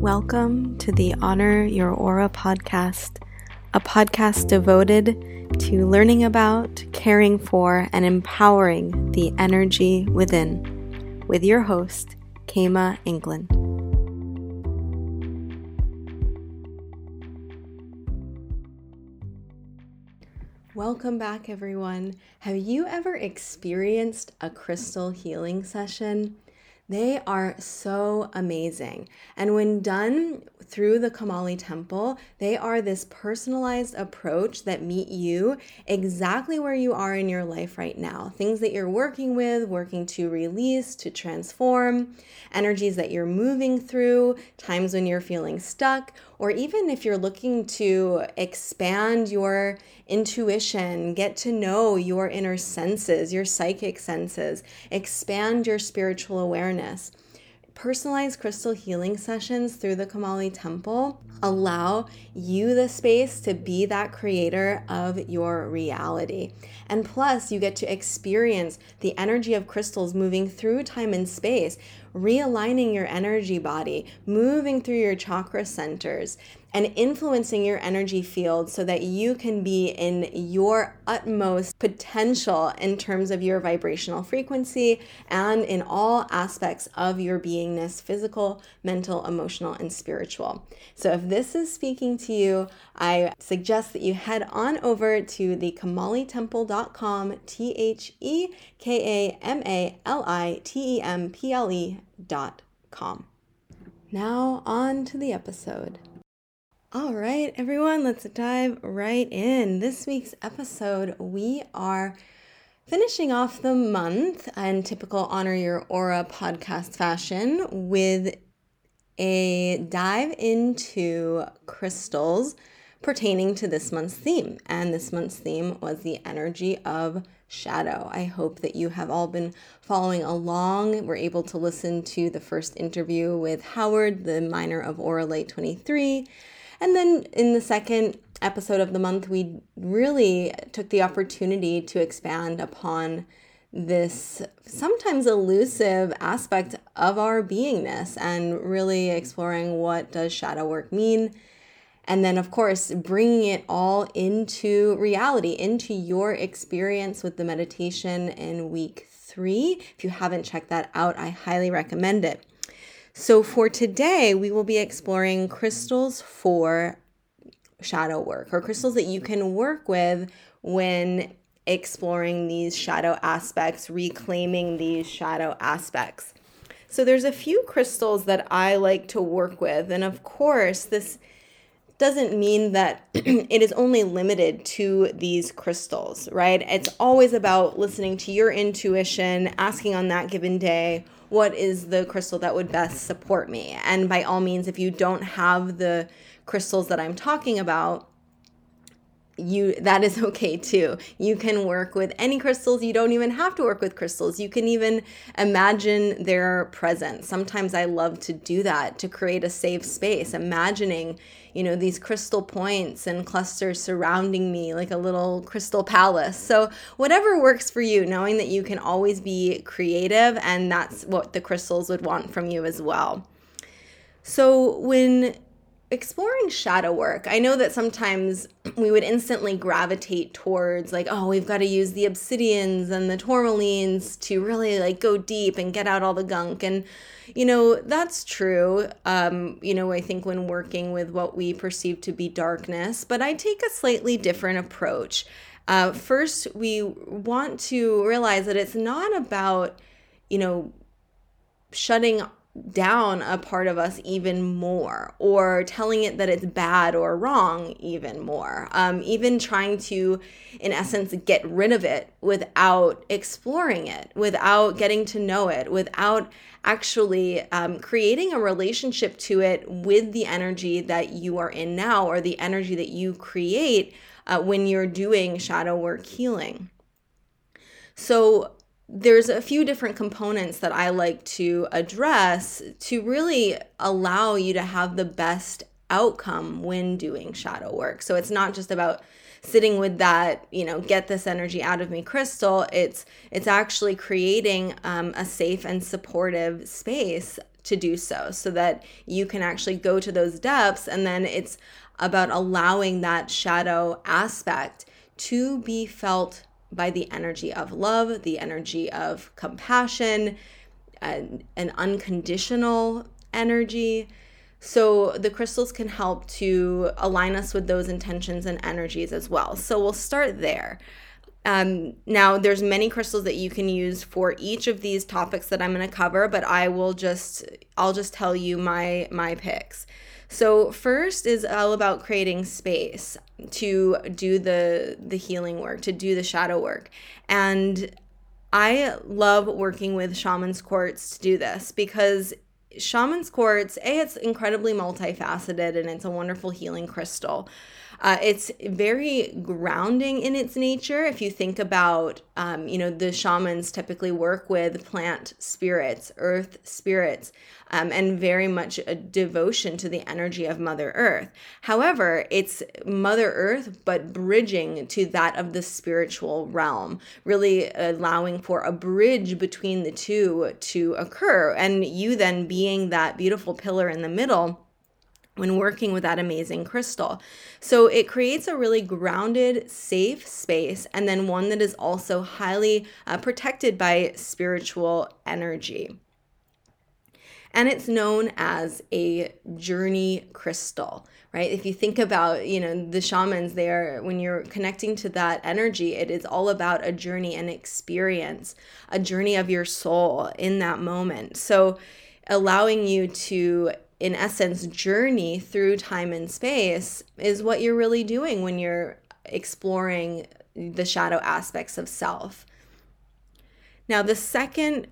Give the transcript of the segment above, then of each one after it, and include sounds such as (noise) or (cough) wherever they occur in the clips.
Welcome to the Honor Your Aura podcast, a podcast devoted to learning about, caring for, and empowering the energy within, with your host, Kema England. Welcome back, everyone. Have you ever experienced a crystal healing session? They are so amazing. And when done through the Kamali Temple, they are this personalized approach that meet you exactly where you are in your life right now. Things that you're working with, working to release, to transform, energies that you're moving through, times when you're feeling stuck, or even if you're looking to expand your intuition, get to know your inner senses, your psychic senses, expand your spiritual awareness. Personalized crystal healing sessions through the Kamali Temple allow you the space to be that creator of your reality. And plus, you get to experience the energy of crystals moving through time and space, realigning your energy body, moving through your chakra centers, and influencing your energy field so that you can be in your utmost potential in terms of your vibrational frequency and in all aspects of your beingness physical, mental, emotional, and spiritual. So, if this is speaking to you, I suggest that you head on over to the kamalitemple.com, T H E K A M A L I T E M P L E.com. Now, on to the episode. All right, everyone, let's dive right in. This week's episode, we are finishing off the month in typical Honor Your Aura podcast fashion with a dive into crystals pertaining to this month's theme. And this month's theme was the energy of shadow. I hope that you have all been following along. We're able to listen to the first interview with Howard, the miner of Auralite 23 and then in the second episode of the month, we really took the opportunity to expand upon this sometimes elusive aspect of our beingness and really exploring what does shadow work mean and then of course bringing it all into reality into your experience with the meditation in week 3 if you haven't checked that out i highly recommend it. So, for today, we will be exploring crystals for shadow work or crystals that you can work with when exploring these shadow aspects, reclaiming these shadow aspects. So, there's a few crystals that I like to work with, and of course, this doesn't mean that (clears throat) it is only limited to these crystals, right? It's always about listening to your intuition, asking on that given day what is the crystal that would best support me. And by all means, if you don't have the crystals that I'm talking about, you that is (laughs) okay too. You can work with any crystals. You don't even have to work with crystals. You can even imagine their presence. Sometimes I love to do that to create a safe space, imagining, you know, these crystal points and clusters surrounding me like a little crystal palace. So, whatever works for you, knowing that you can always be creative and that's what the crystals would want from you as well. So, when exploring shadow work, I know that sometimes we would instantly gravitate towards like, oh, we've got to use the obsidians and the tourmalines to really like go deep and get out all the gunk. And, you know, that's true. Um, you know, I think when working with what we perceive to be darkness, but I take a slightly different approach. Uh, first, we want to realize that it's not about, you know, shutting down a part of us even more or telling it that it's bad or wrong even more. Um, even trying to in essence get rid of it without exploring it without getting to know it without actually um, creating a relationship to it with the energy that you are in now or the energy that you create uh, when you're doing shadow work healing. So there's a few different components that I like to address to really allow you to have the best outcome when doing shadow work. So it's not just about sitting with that you know get this energy out of me crystal it's it's actually creating um, a safe and supportive space to do so so that you can actually go to those depths and then it's about allowing that shadow aspect to be felt by the energy of love, the energy of compassion, an, an unconditional energy. So the crystals can help to align us with those intentions and energies as well. So we'll start there. Um, now there's many crystals that you can use for each of these topics that I'm going to cover, but I will just I'll just tell you my my picks. So first is all about creating space to do the the healing work, to do the shadow work. And I love working with shaman's quartz to do this because shaman's quartz, A, it's incredibly multifaceted and it's a wonderful healing crystal. Uh, it's very grounding in its nature. If you think about, um, you know, the shamans typically work with plant spirits, earth spirits, um, and very much a devotion to the energy of Mother Earth. However, it's Mother Earth, but bridging to that of the spiritual realm, really allowing for a bridge between the two to occur. And you then being that beautiful pillar in the middle when working with that amazing crystal. So it creates a really grounded, safe space, and then one that is also highly uh, protected by spiritual energy. And it's known as a journey crystal, right? If you think about, you know, the shamans there, when you're connecting to that energy, it is all about a journey and experience, a journey of your soul in that moment. So allowing you to in essence, journey through time and space is what you're really doing when you're exploring the shadow aspects of self. Now, the second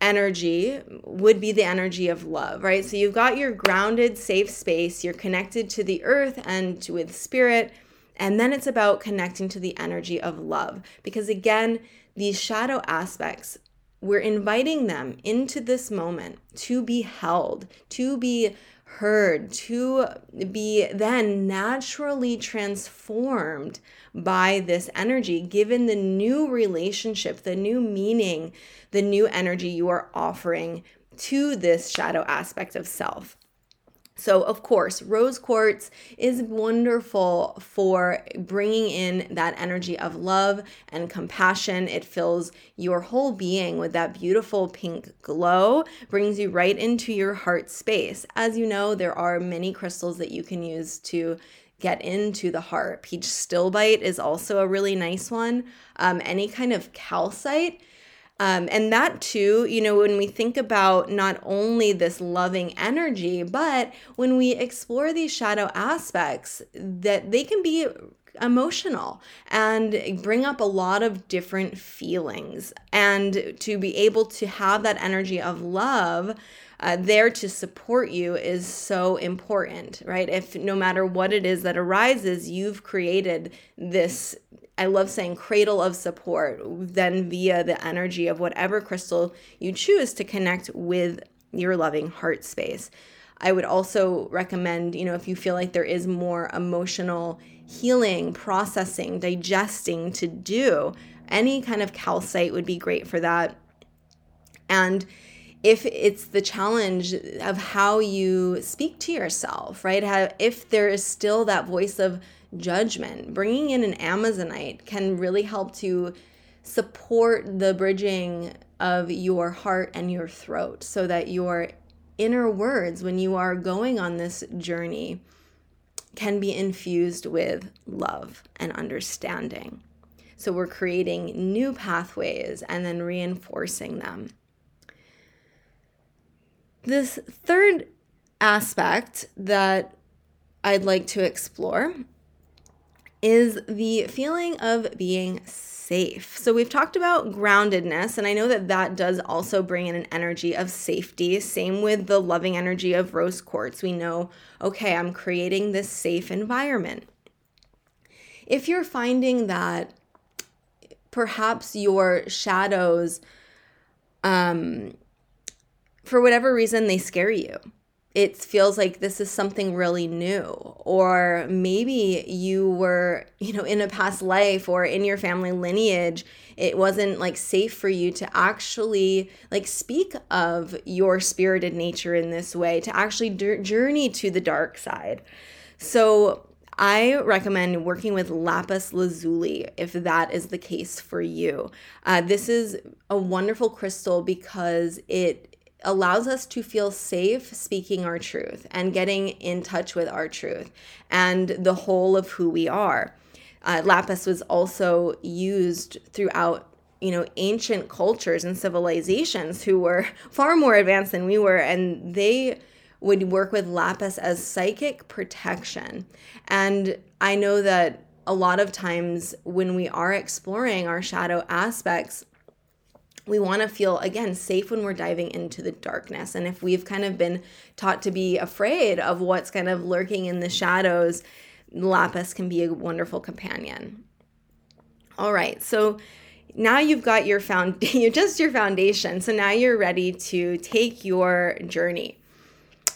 energy would be the energy of love, right? So you've got your grounded, safe space, you're connected to the earth and with spirit, and then it's about connecting to the energy of love. Because again, these shadow aspects we're inviting them into this moment to be held, to be heard, to be then naturally transformed by this energy, given the new relationship, the new meaning, the new energy you are offering to this shadow aspect of self. So, of course, rose quartz is wonderful for bringing in that energy of love and compassion. It fills your whole being with that beautiful pink glow, brings you right into your heart space. As you know, there are many crystals that you can use to get into the heart. Peach stilbite is also a really nice one. Um, any kind of calcite um, and that too, you know, when we think about not only this loving energy, but when we explore these shadow aspects, that they can be emotional and bring up a lot of different feelings. And to be able to have that energy of love uh, there to support you is so important, right? If no matter what it is that arises, you've created this I love saying cradle of support, then via the energy of whatever crystal you choose to connect with your loving heart space. I would also recommend, you know, if you feel like there is more emotional healing, processing, digesting to do, any kind of calcite would be great for that. And if it's the challenge of how you speak to yourself, right? How, if there is still that voice of judgment. Bringing in an Amazonite can really help to support the bridging of your heart and your throat so that your inner words, when you are going on this journey, can be infused with love and understanding. So we're creating new pathways and then reinforcing them. This third aspect that I'd like to explore is the feeling of being safe. So we've talked about groundedness, and I know that that does also bring in an energy of safety. Same with the loving energy of rose quartz. We know, okay, I'm creating this safe environment. If you're finding that perhaps your shadows, um, for whatever reason, they scare you, it feels like this is something really new or maybe you were you know in a past life or in your family lineage it wasn't like safe for you to actually like speak of your spirited nature in this way to actually journey to the dark side so I recommend working with lapis lazuli if that is the case for you. Uh, this is a wonderful crystal because it allows us to feel safe speaking our truth and getting in touch with our truth and the whole of who we are. Uh, lapis was also used throughout you know ancient cultures and civilizations who were (laughs) far more advanced than we were and they would work with lapis as psychic protection and i know that a lot of times when we are exploring our shadow aspects we want to feel again safe when we're diving into the darkness. And if we've kind of been taught to be afraid of what's kind of lurking in the shadows lapis can be a wonderful companion. All right so now you've got your found you (laughs) just your foundation. So now you're ready to take your journey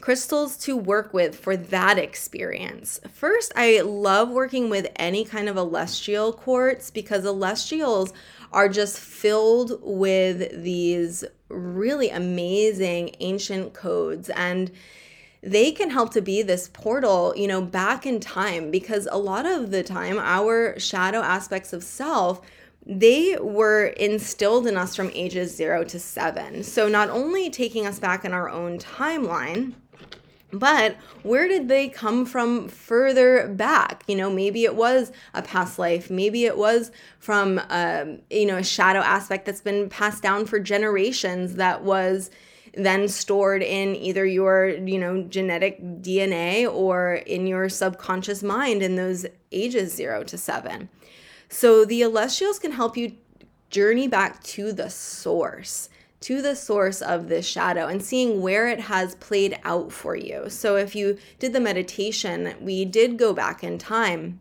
crystals to work with for that experience. First, I love working with any kind of celestial quartz because celestials are just filled with these really amazing ancient codes and they can help to be this portal, you know, back in time because a lot of the time our shadow aspects of self they were instilled in us from ages 0 to 7. So not only taking us back in our own timeline, but where did they come from further back? You know maybe it was a past life. Maybe it was from um, you know a shadow aspect that's been passed down for generations that was then stored in either your you know genetic dna or in your subconscious mind in those ages 0 to 7 so the celestials can help you journey back to the source to the source of this shadow and seeing where it has played out for you. So, if you did the meditation, we did go back in time.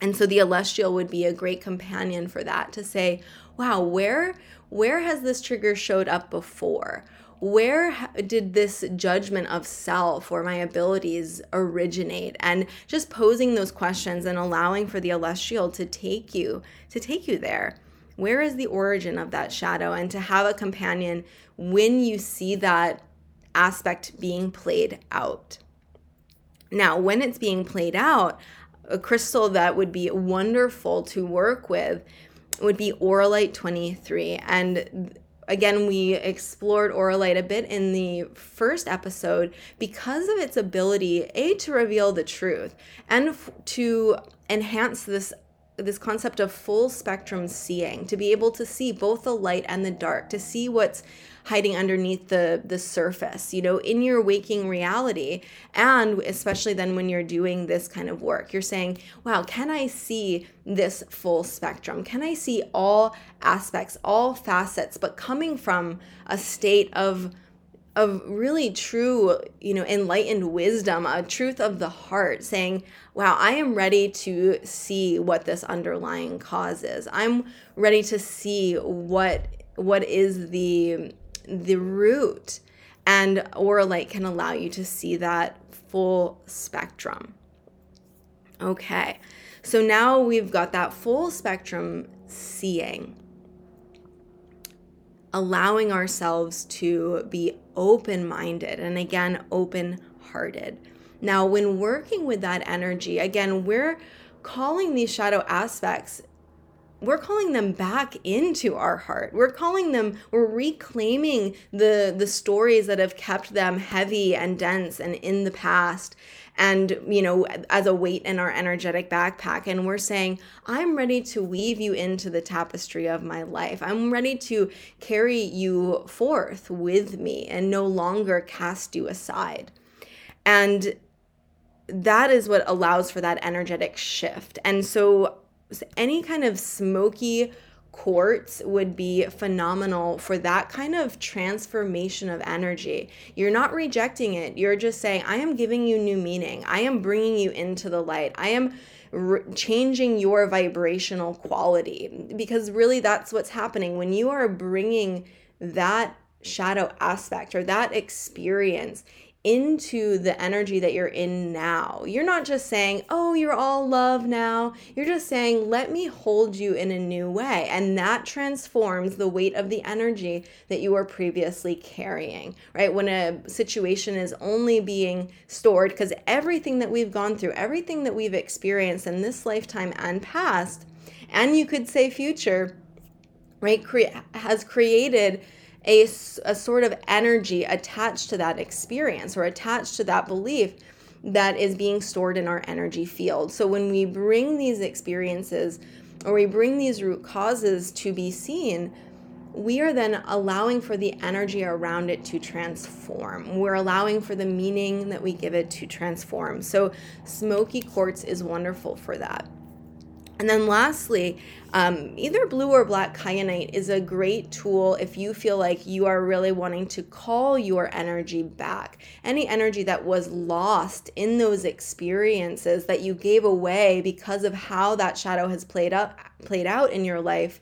And so the celestial would be a great companion for that to say, wow, where where has this trigger showed up before? Where did this judgment of self or my abilities originate? And just posing those questions and allowing for the celestial to take you to take you there where is the origin of that shadow? And to have a companion when you see that aspect being played out. Now when it's being played out a crystal that would be wonderful to work with would be auralite 23 and again we explored auralite a bit in the first episode because of its ability a to reveal the truth and f- to enhance this this concept of full spectrum seeing to be able to see both the light and the dark to see what's hiding underneath the the surface you know in your waking reality. And especially then when you're doing this kind of work you're saying wow can i see this full spectrum? Can i see all aspects all facets but coming from a state of of really true, you know, enlightened wisdom, a truth of the heart, saying, wow, I am ready to see what this underlying cause is. I'm ready to see what what is the the root. And Auralite can allow you to see that full spectrum. Okay. So now we've got that full spectrum seeing allowing ourselves to be open minded and again, open hearted. Now, when working with that energy, again, we're calling these shadow aspects we're calling them back into our heart. We're calling them we're reclaiming the the stories that have kept them heavy and dense and in the past and you know as a weight in our energetic backpack. And we're saying i'm ready to weave you into the tapestry of my life. I'm ready to carry you forth with me and no longer cast you aside. And that is what allows for that energetic shift. And so any kind of smoky quartz would be phenomenal for that kind of transformation of energy. You're not rejecting it. You're just saying, I am giving you new meaning. I am bringing you into the light. I am r- changing your vibrational quality because really that's what's happening when you are bringing that shadow aspect or that experience into the energy that you're in now. You're not just saying, oh, you're all love now. You're just saying, let me hold you in a new way. And that transforms the weight of the energy that you were previously carrying, right? When a situation is only being stored, because everything that we've gone through, everything that we've experienced in this lifetime and past, and you could say future, right, cre- has created a, a sort of energy attached to that experience or attached to that belief that is being stored in our energy field. So when we bring these experiences or we bring these root causes to be seen, we are then allowing for the energy around it to transform. We're allowing for the meaning that we give it to transform. So, smoky quartz is wonderful for that. And then lastly, um, either blue or black kyanite is a great tool if you feel like you are really wanting to call your energy back. Any energy that was lost in those experiences that you gave away because of how that shadow has played out played out in your life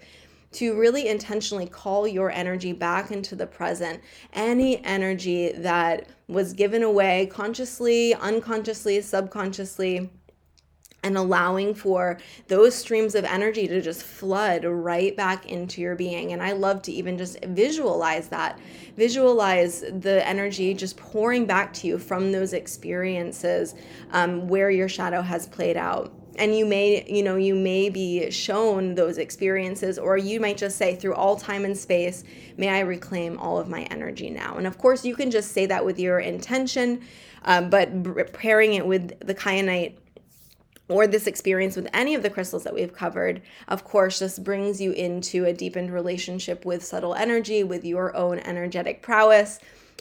to really intentionally call your energy back into the present. Any energy that was given away consciously, unconsciously, subconsciously, and allowing for those streams of energy to just flood right back into your being. And I love to even just visualize that. Visualize the energy just pouring back to you from those experiences um, where your shadow has played out and you may you know you may be shown those experiences or you might just say through all time and space may i reclaim all of my energy now and of course you can just say that with your intention um, but pairing it with the kyanite or this experience with any of the crystals that we've covered, of course, just brings you into a deepened relationship with subtle energy, with your own energetic prowess.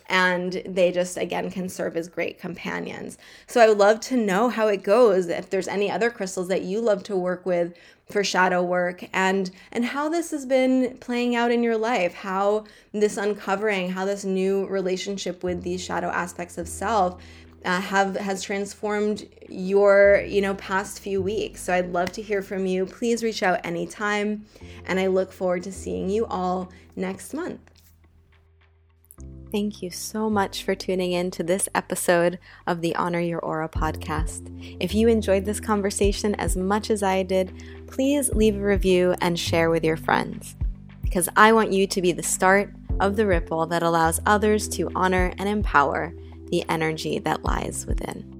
And they just, again, can serve as great companions. So I would love to know how it goes, if there's any other crystals that you love to work with for shadow work and and how this has been playing out in your life how this uncovering how this new relationship with these shadow aspects of self uh, have has transformed your you know past few weeks so i'd love to hear from you please reach out anytime and i look forward to seeing you all next month Thank you so much for tuning in to this episode of the Honor Your Aura podcast. If you enjoyed this conversation as much as I did, please leave a review and share with your friends. Because I want you to be the start of the ripple that allows others to honor and empower the energy that lies within.